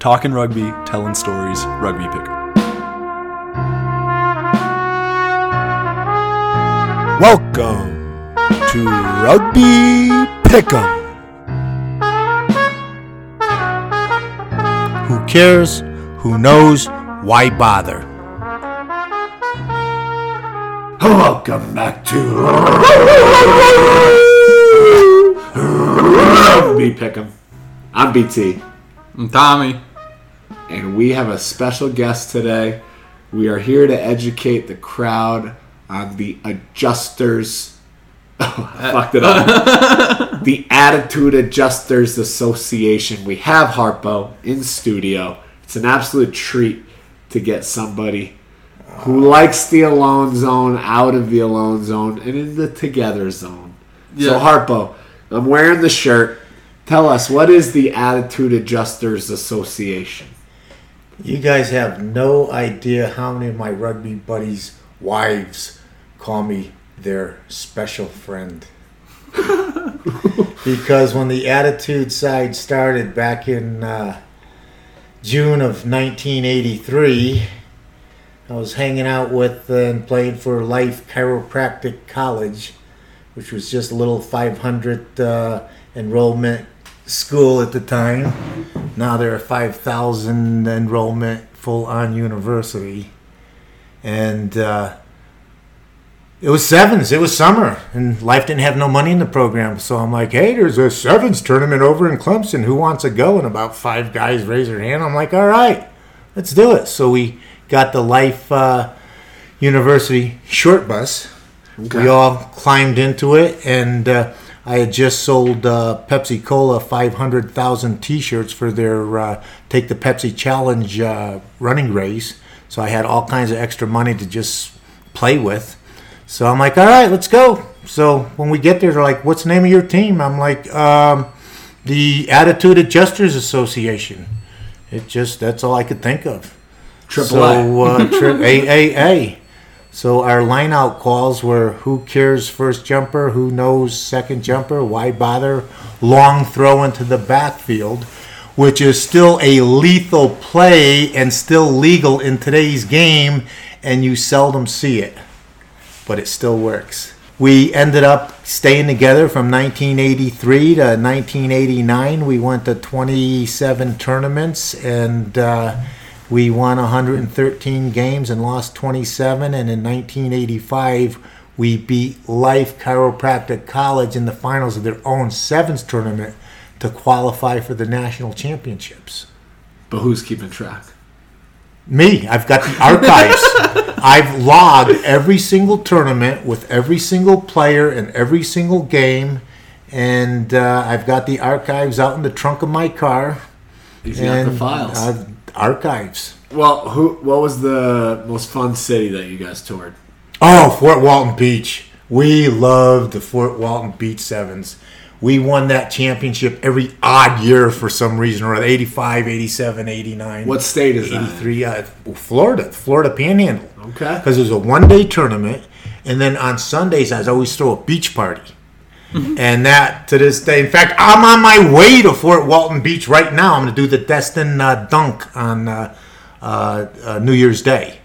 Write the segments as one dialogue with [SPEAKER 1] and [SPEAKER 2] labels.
[SPEAKER 1] talking rugby, telling stories, rugby pick.
[SPEAKER 2] Welcome to Rugby Pick'em. Who cares? Who knows? Why bother?
[SPEAKER 3] Welcome back to Rugby Pick'em. I'm BT,
[SPEAKER 4] I'm Tommy.
[SPEAKER 3] And we have a special guest today. We are here to educate the crowd on the adjusters. Oh, I uh. fucked it up. the Attitude Adjusters Association. We have Harpo in studio. It's an absolute treat to get somebody who uh. likes the alone zone out of the alone zone and in the together zone. So Harpo, I'm wearing the shirt. Tell us what is the Attitude Adjusters Association?
[SPEAKER 2] You guys have no idea how many of my rugby buddies' wives call me their special friend. because when the Attitude side started back in uh, June of 1983, I was hanging out with and playing for Life Chiropractic College, which was just a little 500 uh, enrollment school at the time. Now they're a 5,000 enrollment full on university. And uh, it was sevens. It was summer, and Life didn't have no money in the program. So I'm like, hey, there's a sevens tournament over in Clemson. Who wants to go? And about five guys raise their hand. I'm like, all right, let's do it. So we got the Life uh, University short bus. We all climbed into it, and uh, I had just sold uh, Pepsi Cola 500,000 t shirts for their uh, Take the Pepsi Challenge uh, running race. So I had all kinds of extra money to just play with. So I'm like, all right, let's go. So when we get there, they're like, what's the name of your team? I'm like, um, the Attitude Adjusters Association. It just, that's all I could think of.
[SPEAKER 3] Triple
[SPEAKER 2] So uh, tri- AAA. So our line out calls were who cares first jumper, who knows second jumper, why bother, long throw into the backfield, which is still a lethal play and still legal in today's game, and you seldom see it, but it still works. We ended up staying together from 1983 to 1989. We went to 27 tournaments and. Uh, we won 113 games and lost 27. And in 1985, we beat Life Chiropractic College in the finals of their own sevens tournament to qualify for the national championships.
[SPEAKER 3] But who's keeping track?
[SPEAKER 2] Me, I've got the archives. I've logged every single tournament with every single player and every single game. And uh, I've got the archives out in the trunk of my car.
[SPEAKER 3] He's got the files.
[SPEAKER 2] uh, archives.
[SPEAKER 3] well, who? What was the most fun city that you guys toured?
[SPEAKER 2] Oh, Fort Walton Beach. We loved the Fort Walton Beach Sevens. We won that championship every odd year for some reason or other 85, 87, 89.
[SPEAKER 3] What state is that?
[SPEAKER 2] 83. Uh, Florida, Florida Panhandle.
[SPEAKER 3] Okay.
[SPEAKER 2] Because it was a one day tournament. And then on Sundays, I'd always throw a beach party. And that to this day, in fact, I'm on my way to Fort Walton Beach right now. I'm going to do the Destin uh, dunk on uh, uh, uh, New Year's Day.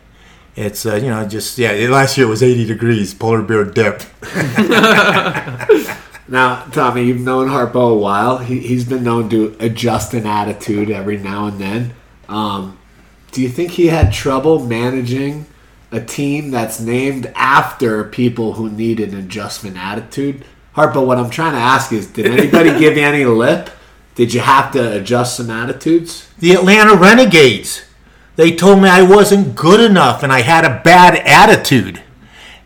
[SPEAKER 2] It's uh, you know just yeah. Last year it was 80 degrees, polar bear dip.
[SPEAKER 3] Now, Tommy, you've known Harpo a while. He, he's been known to adjust an attitude every now and then. Um, do you think he had trouble managing a team that's named after people who need an adjustment attitude? Harpo, what I'm trying to ask is, did anybody give you any lip? Did you have to adjust some attitudes?
[SPEAKER 2] The Atlanta Renegades. They told me I wasn't good enough and I had a bad attitude.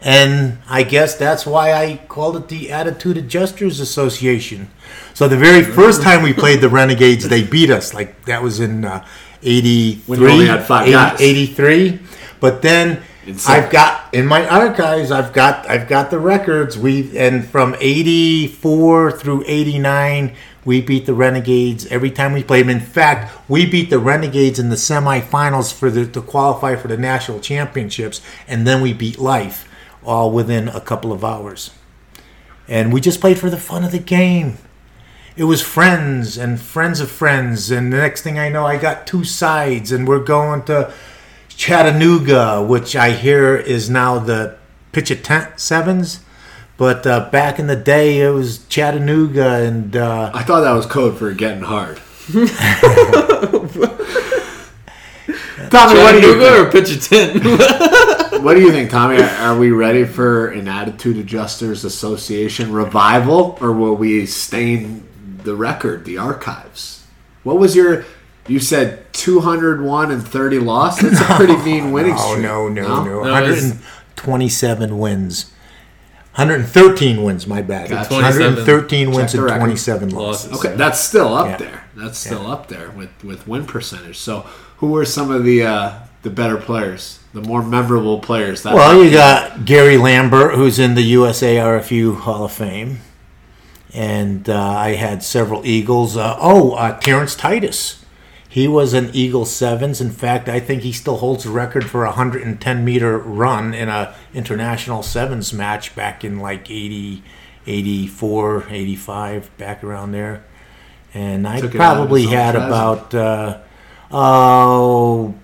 [SPEAKER 2] And I guess that's why I called it the Attitude Adjusters Association. So the very first time we played the Renegades, they beat us. Like that was in uh, 83.
[SPEAKER 3] When you only had five
[SPEAKER 2] 80
[SPEAKER 3] guys.
[SPEAKER 2] 83. But then
[SPEAKER 3] Insane.
[SPEAKER 2] I've got in my archives, I've got I've got the records. We and from 84 through 89, we beat the Renegades every time we played them. In fact, we beat the Renegades in the semifinals for the to qualify for the national championships, and then we beat Life all within a couple of hours. And we just played for the fun of the game. it was friends and friends of friends, and the next thing I know, I got two sides, and we're going to Chattanooga, which I hear is now the pitch a tent sevens. But uh, back in the day, it was Chattanooga, and uh,
[SPEAKER 3] I thought that was code for getting hard. Tommy, what do you
[SPEAKER 4] Chattanooga
[SPEAKER 3] think?
[SPEAKER 4] or pitch a tent?
[SPEAKER 3] What do you think, Tommy? Are we ready for an Attitude Adjusters Association revival, or will we stain the record, the archives? What was your? You said 201 and 30 loss. That's a pretty mean winning
[SPEAKER 2] oh
[SPEAKER 3] streak.
[SPEAKER 2] no, no, no,
[SPEAKER 4] No, it's-
[SPEAKER 2] 127 wins. 113 wins, my bad.
[SPEAKER 3] Gotcha.
[SPEAKER 2] 113 wins and 27 losses.
[SPEAKER 4] Losses.
[SPEAKER 3] Okay, that's still up
[SPEAKER 2] Yeah.
[SPEAKER 3] there. That's still up there with with win percentage. So, who were some of the uh, the better players, the more memorable players? That
[SPEAKER 2] Well, you got Gary Lambert, who's in the USA RFU Hall of Fame, and uh, I had several Eagles. Uh, oh, uh, Terrence Titus. He was an Eagle sevens. In fact, I think he still holds the record for a 110 meter run in a international sevens match back in like 80, 84, 85, back around there. And I
[SPEAKER 3] Took it out of
[SPEAKER 2] probably had about uh, oh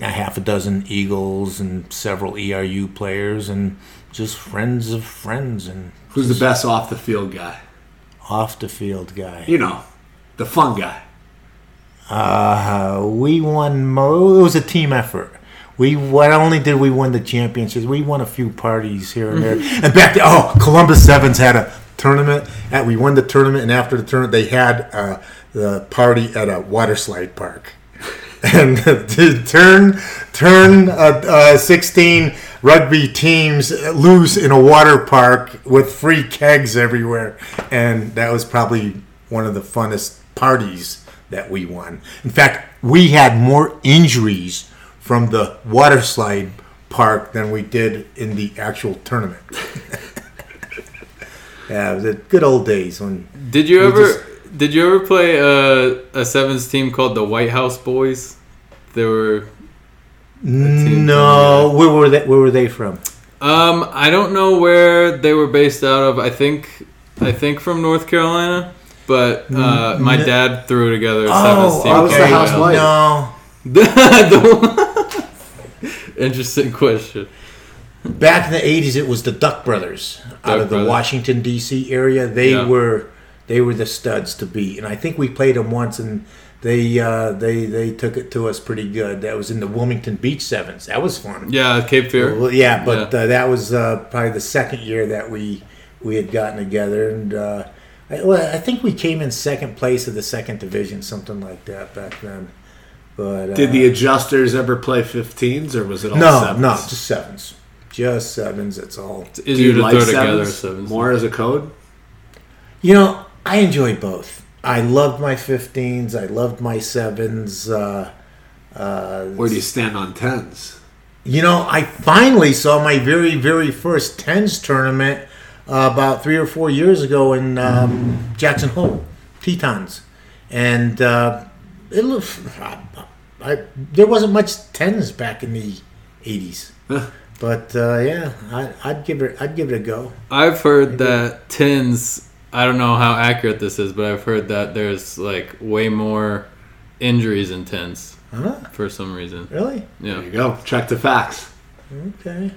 [SPEAKER 2] a half a dozen Eagles and several ERU players and just friends of friends and
[SPEAKER 3] who's the best off the field guy?
[SPEAKER 2] off the field guy.
[SPEAKER 3] You know, the fun guy.
[SPEAKER 2] Uh, we won. Mo- it was a team effort. We what only did we win the championships? We won a few parties here and there. and back to oh, Columbus Sevens had a tournament. And we won the tournament, and after the tournament, they had uh, the party at a water slide park. And to turn turn uh, uh, sixteen rugby teams loose in a water park with free kegs everywhere, and that was probably one of the funnest parties that we won. In fact, we had more injuries from the water slide park than we did in the actual tournament. yeah, it was the good old days when
[SPEAKER 4] Did you ever?
[SPEAKER 2] just-
[SPEAKER 4] Did you ever play uh, a sevens team called the White House Boys? There were.
[SPEAKER 2] no, where were they? Where were they from?
[SPEAKER 4] Um, I don't know where they were based out of. I think, I think from North Carolina. But uh, my
[SPEAKER 2] Mm,
[SPEAKER 4] dad threw together a
[SPEAKER 2] Oh,
[SPEAKER 4] sevens team.
[SPEAKER 3] Was the house
[SPEAKER 4] White
[SPEAKER 3] like?
[SPEAKER 2] No,
[SPEAKER 4] The- Interesting question.
[SPEAKER 2] back in the '80s, it was the Duck Brothers out
[SPEAKER 4] Duck
[SPEAKER 2] of the
[SPEAKER 4] Brothers.
[SPEAKER 2] Washington D.C. area. They
[SPEAKER 4] Yeah.
[SPEAKER 2] were they were the studs to beat, and I think we played them once, and they uh, they they took it to us pretty good. That was in the Wilmington Beach Sevens. That was fun.
[SPEAKER 4] Yeah, Cape Fear.
[SPEAKER 2] Well, yeah, but
[SPEAKER 4] Yeah.
[SPEAKER 2] Uh, that was uh, probably the second year that we we had gotten together, and uh, I, well, I think we came in second place of the second division, something like that back then. But uh,
[SPEAKER 3] Did the adjusters ever play 15s, or was it all
[SPEAKER 2] no,
[SPEAKER 3] sevens?
[SPEAKER 2] no, just sevens, just sevens. That's all.
[SPEAKER 4] It's
[SPEAKER 3] Do
[SPEAKER 4] easier
[SPEAKER 3] you
[SPEAKER 4] to
[SPEAKER 3] like
[SPEAKER 4] throw together
[SPEAKER 3] sevens
[SPEAKER 4] sevens.
[SPEAKER 3] more as a code?
[SPEAKER 2] You know, I enjoy both. I loved my 15s. I loved my sevens. Uh, uh,
[SPEAKER 3] Where do you stand on 10s?
[SPEAKER 2] You know, I finally saw my very, very first tens tournament uh, about three or four years ago in um, Jackson Hole, Tetons, and uh, it looked. I, there wasn't much tens back in the '80s, but uh, yeah, I, I'd give it. I'd give it a go.
[SPEAKER 4] I've heard that tens. I don't know how accurate this is, but I've heard that there's like way more injuries in tens
[SPEAKER 2] Huh?
[SPEAKER 4] for some reason.
[SPEAKER 2] Really?
[SPEAKER 3] There
[SPEAKER 4] Yeah.
[SPEAKER 3] you go. Check the facts.
[SPEAKER 2] Okay.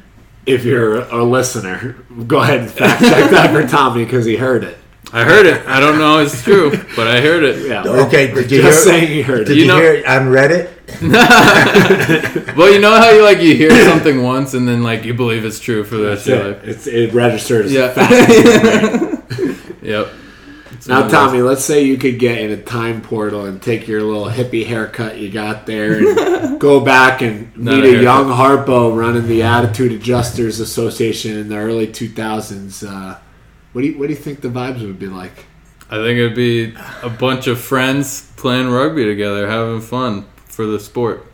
[SPEAKER 3] If you're a listener, go ahead and fact check that for Tommy because he heard it.
[SPEAKER 4] I heard it. I don't know it's true, but I heard it.
[SPEAKER 3] Yeah.
[SPEAKER 2] Okay. Did you
[SPEAKER 3] just
[SPEAKER 2] hear?
[SPEAKER 3] saying he heard
[SPEAKER 2] Did
[SPEAKER 3] it.
[SPEAKER 2] you,
[SPEAKER 4] You know-
[SPEAKER 2] hear it on Reddit?
[SPEAKER 4] Well, you know how you like you hear something once and then like you believe it's true for the rest of your
[SPEAKER 3] it.
[SPEAKER 4] life.
[SPEAKER 3] It's, it registers.
[SPEAKER 4] Yeah.
[SPEAKER 3] fact.
[SPEAKER 4] Yep. It's
[SPEAKER 3] now,
[SPEAKER 4] one of
[SPEAKER 3] Tommy, let's say you could get in a time portal and take your little hippie haircut you got there and go back and meet
[SPEAKER 4] a
[SPEAKER 3] a, young Harpo running the Attitude Adjusters Association in the early 2000s. Uh, what do you what do you think the vibes would be like?
[SPEAKER 4] I think it'd be a bunch of friends playing rugby together, having fun for the sport.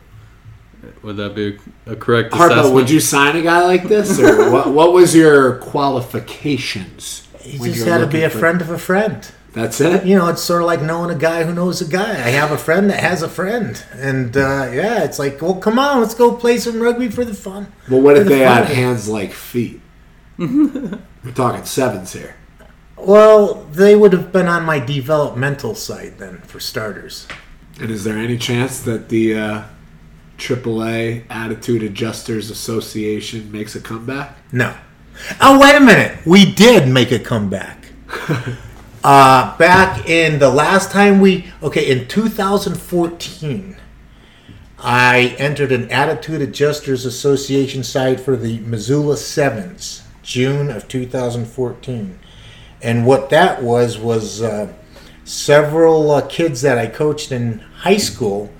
[SPEAKER 4] Would that be a correct
[SPEAKER 3] Harpo,
[SPEAKER 4] assessment?
[SPEAKER 3] would you sign a guy like this, or what? What was your qualifications?
[SPEAKER 2] You just had to be a
[SPEAKER 3] for-
[SPEAKER 2] friend of a friend.
[SPEAKER 3] That's it.
[SPEAKER 2] you know, it's sort of like knowing a guy who knows a guy. I have a friend that has a friend, and uh, yeah, it's like, well, come on, let's go play some rugby for the fun.
[SPEAKER 3] Well, what if
[SPEAKER 2] the
[SPEAKER 3] they
[SPEAKER 2] fun
[SPEAKER 3] had hands like feet? We're talking sevens here.
[SPEAKER 2] Well, they would have been on my developmental side then, for starters.
[SPEAKER 3] And is there any chance that the uh, AAA Attitude Adjusters Association makes a comeback?
[SPEAKER 2] No. Oh, wait a minute. We did make a comeback. uh, back in the last time we, okay, in 2014, I entered an Attitude Adjusters Association side for the Missoula Sevens, June of 2014. And what that was was uh, several uh, kids that I coached in high school.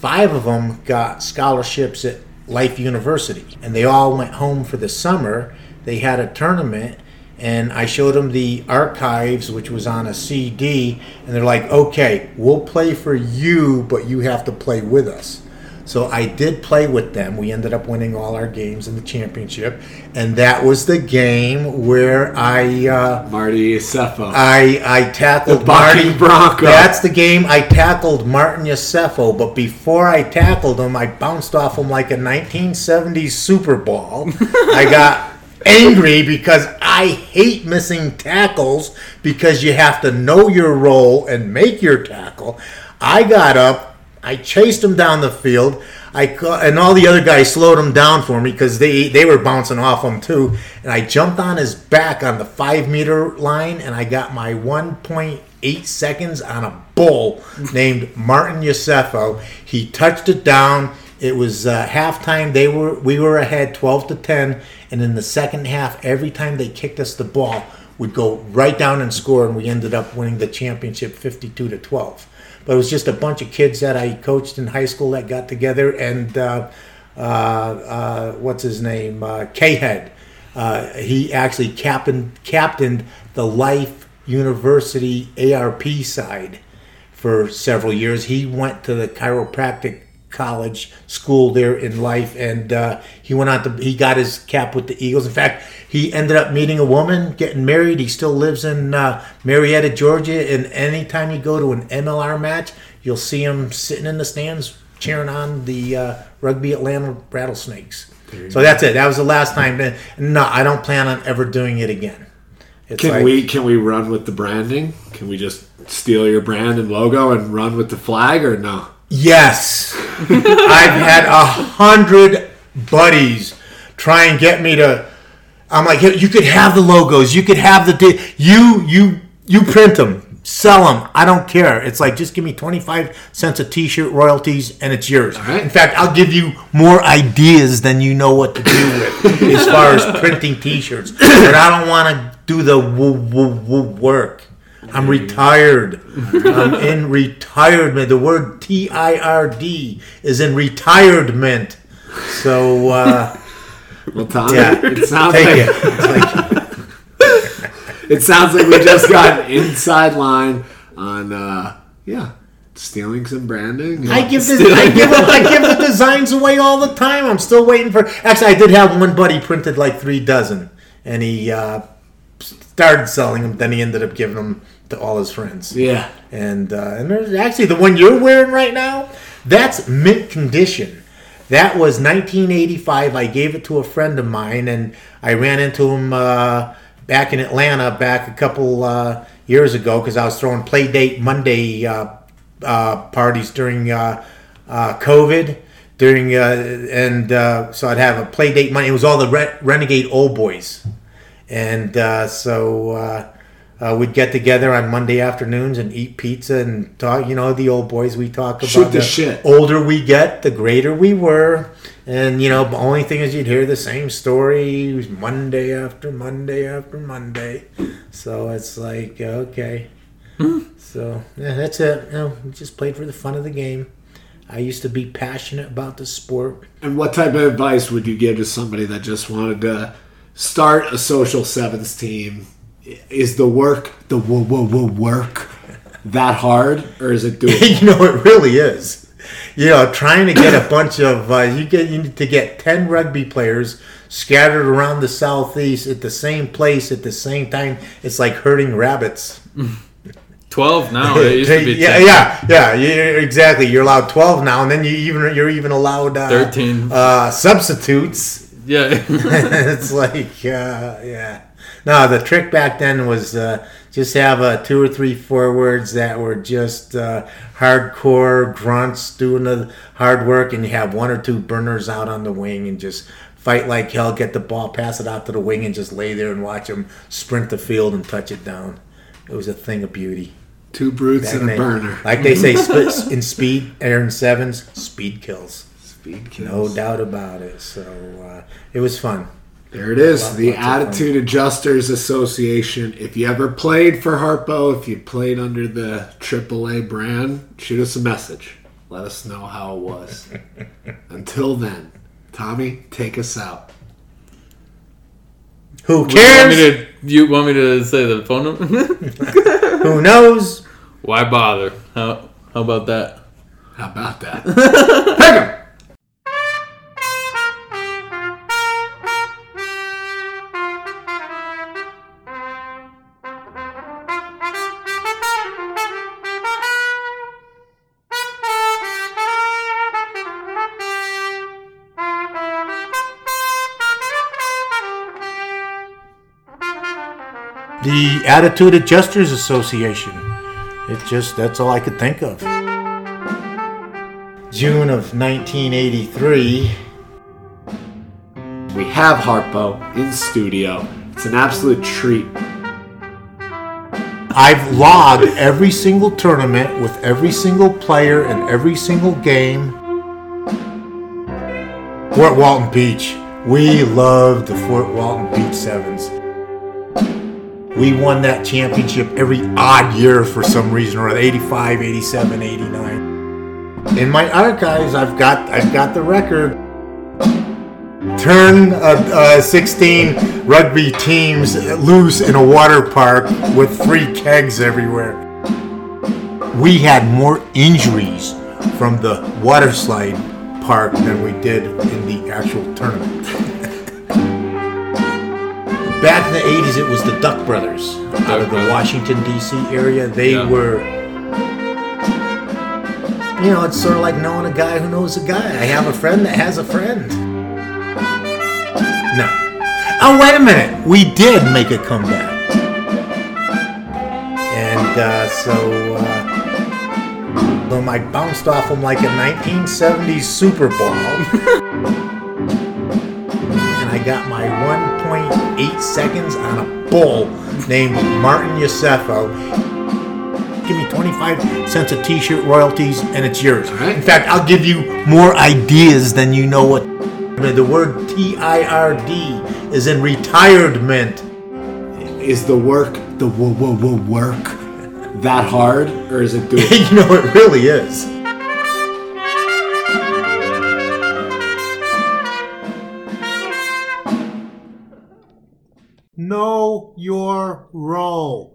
[SPEAKER 2] Five of them got scholarships at Life University, and they all went home for the summer. They had a tournament, and I showed them the archives, which was on a CD, and they're like, "Okay, we'll play for you, but you have to play with us." So I did play with them. We ended up winning all our games in the championship, and that was the game where I uh,
[SPEAKER 3] Marty Cepho.
[SPEAKER 2] I I tackled Marty
[SPEAKER 3] Bronco.
[SPEAKER 2] That's the game I tackled Martin Iosefo, but before I tackled him, I bounced off him like a 1970s Super Ball. I got angry because I hate missing tackles because you have to know your role and make your tackle. I got up, I chased him down the field. I and all the other guys slowed him down for me because they they were bouncing off him too. And I jumped on his back on the five meter line, and I got my 1.8 seconds on a bull named Martin Iosefo. He touched it down. It was uh, halftime. They were we were ahead 12 to 10, and in the second half, every time they kicked us the ball, we'd go right down and score, and we ended up winning the championship 52 to 12 but it was just a bunch of kids that I coached in high school that got together, and uh, uh, uh, what's his name, uh, K-Head. Uh, he actually captained captained the Life University ARP side for several years. He went to the chiropractic college school there in life and uh, he went on to he got his cap with the eagles. In fact he ended up meeting a woman getting married. He still lives in uh, marietta georgia and anytime you go to an mlr match you'll see him sitting in the stands cheering on the uh, rugby atlanta rattlesnakes. So that's it. That was the last time. No i don't plan on ever doing it again. It's
[SPEAKER 3] Can
[SPEAKER 2] like-
[SPEAKER 3] we can we run with the branding? Can we just steal your brand and logo and run with the flag or no?
[SPEAKER 2] Yes. I've had a hundred buddies try and get me to. I'm like, you could have the logos. You could have the. Di- you you you print them, sell them. I don't care. It's like just give me 25 cents a T-shirt royalties, and it's yours.
[SPEAKER 3] right.
[SPEAKER 2] In fact, I'll give you more ideas than you know what to do with as far as printing T-shirts. But I don't want to do the woo, woo, woo work. I'm retired. I'm in retirement. The word T I R D is in retirement. So uh,
[SPEAKER 3] Well, Tom,
[SPEAKER 2] yeah,
[SPEAKER 3] it sounds
[SPEAKER 2] take
[SPEAKER 3] like
[SPEAKER 2] it. Like-
[SPEAKER 3] it sounds like we just got an inside line on uh, yeah stealing some branding.
[SPEAKER 2] I give the I give I give the designs away all the time. I'm still waiting for. Actually, I did have one buddy printed like three dozen, and he uh, started selling them. Then he ended up giving them to all his friends.
[SPEAKER 3] yeah.
[SPEAKER 2] and uh, and there's actually the one you're wearing right now. That's mint condition. That was 1985. I gave it to a friend of mine, and I ran into him uh, back in Atlanta back a couple uh, years ago because I was throwing Play Date Monday uh, uh, parties during uh, uh, COVID. During uh, and uh, so I'd have a play date Monday. It was all the re- renegade old boys, and uh, so uh, we'd get together on Monday afternoons and eat pizza and talk. You know, the old boys. We talk about
[SPEAKER 3] Shoot the shit.
[SPEAKER 2] Older we get, the greater we were, and you know, the only thing is you'd hear the same story Monday after Monday after Monday. So it's like okay, so yeah, that's it. You know, we just played for the fun of the game. I used to be passionate about the sport.
[SPEAKER 3] And what type of advice would you give to somebody that just wanted to start a social sevens team? Is the work the wo- wo- wo- work that hard, or is it doable?
[SPEAKER 2] you know, it really is. You know, trying to get a bunch of uh, you get you need to get ten rugby players scattered around the southeast at the same place at the same time. It's like herding rabbits.
[SPEAKER 4] Twelve now. It used to be
[SPEAKER 2] yeah,
[SPEAKER 4] 10.
[SPEAKER 2] yeah, yeah, you exactly. You're allowed twelve now, and then you even you're even allowed uh,
[SPEAKER 4] 13.
[SPEAKER 2] uh, substitutes.
[SPEAKER 4] Yeah.
[SPEAKER 2] it's like, uh, yeah. No, the trick back then was uh, just have uh, two or three forwards that were just uh, hardcore grunts doing the hard work, and you have one or two burners out on the wing and just fight like hell, get the ball, pass it out to the wing, and just lay there and watch them sprint the field and touch it down. It was a thing of beauty.
[SPEAKER 3] Two brutes and a burner.
[SPEAKER 2] Like they say in speed, Aaron Sevens, speed kills.
[SPEAKER 3] Speed
[SPEAKER 2] No doubt about it. So uh, it was fun.
[SPEAKER 3] There it is,
[SPEAKER 2] Lot-
[SPEAKER 3] the
[SPEAKER 2] lots of fun.
[SPEAKER 3] Attitude Adjusters Association. If you ever played for Harpo, if you played under the AAA brand, shoot us a message. Let us know how it was. Until then, Tommy, take us out.
[SPEAKER 2] Who
[SPEAKER 4] You want me
[SPEAKER 2] cares?
[SPEAKER 4] to? You want me to say the phone number?
[SPEAKER 2] Who knows?
[SPEAKER 4] Why bother? How How about that?
[SPEAKER 3] How about that? Pick 'em!
[SPEAKER 2] The Attitude Adjusters Association. It just, that's all I could think of. June of 1983.
[SPEAKER 3] We have Harpo in studio. It's an absolute treat.
[SPEAKER 2] I've logged every single tournament with every single player and every single game. Fort Walton Beach. We love the Fort Walton Beach Sevens. We won that championship every odd year for some reason or other 85, 87, 89. In my archives, I've got I've got the record. Turn uh, uh, 16 rugby teams loose in a water park with free kegs everywhere. We had more injuries from the water slide park than we did in the actual tournament. Back in the 80s, it was the Duck Brothers out of the Washington, D.C. area. They
[SPEAKER 4] Yeah.
[SPEAKER 2] were you know, it's sort of like knowing a guy who knows a guy. I have a friend that has a friend. No. Oh, wait a minute. We did make a comeback. And uh, so, uh, I bounced off him like a 1970s Super Ball. 1.8 seconds on a bull named Martin Iosefo give me 25 cents a t-shirt royalties and it's yours.
[SPEAKER 3] right.
[SPEAKER 2] In fact, I'll give you more ideas than you know what. The word T-I-R-D is in retirement.
[SPEAKER 3] Is the work, the w- w- w- work, that hard? Or is it doing?
[SPEAKER 2] you know, it really is. Know your role.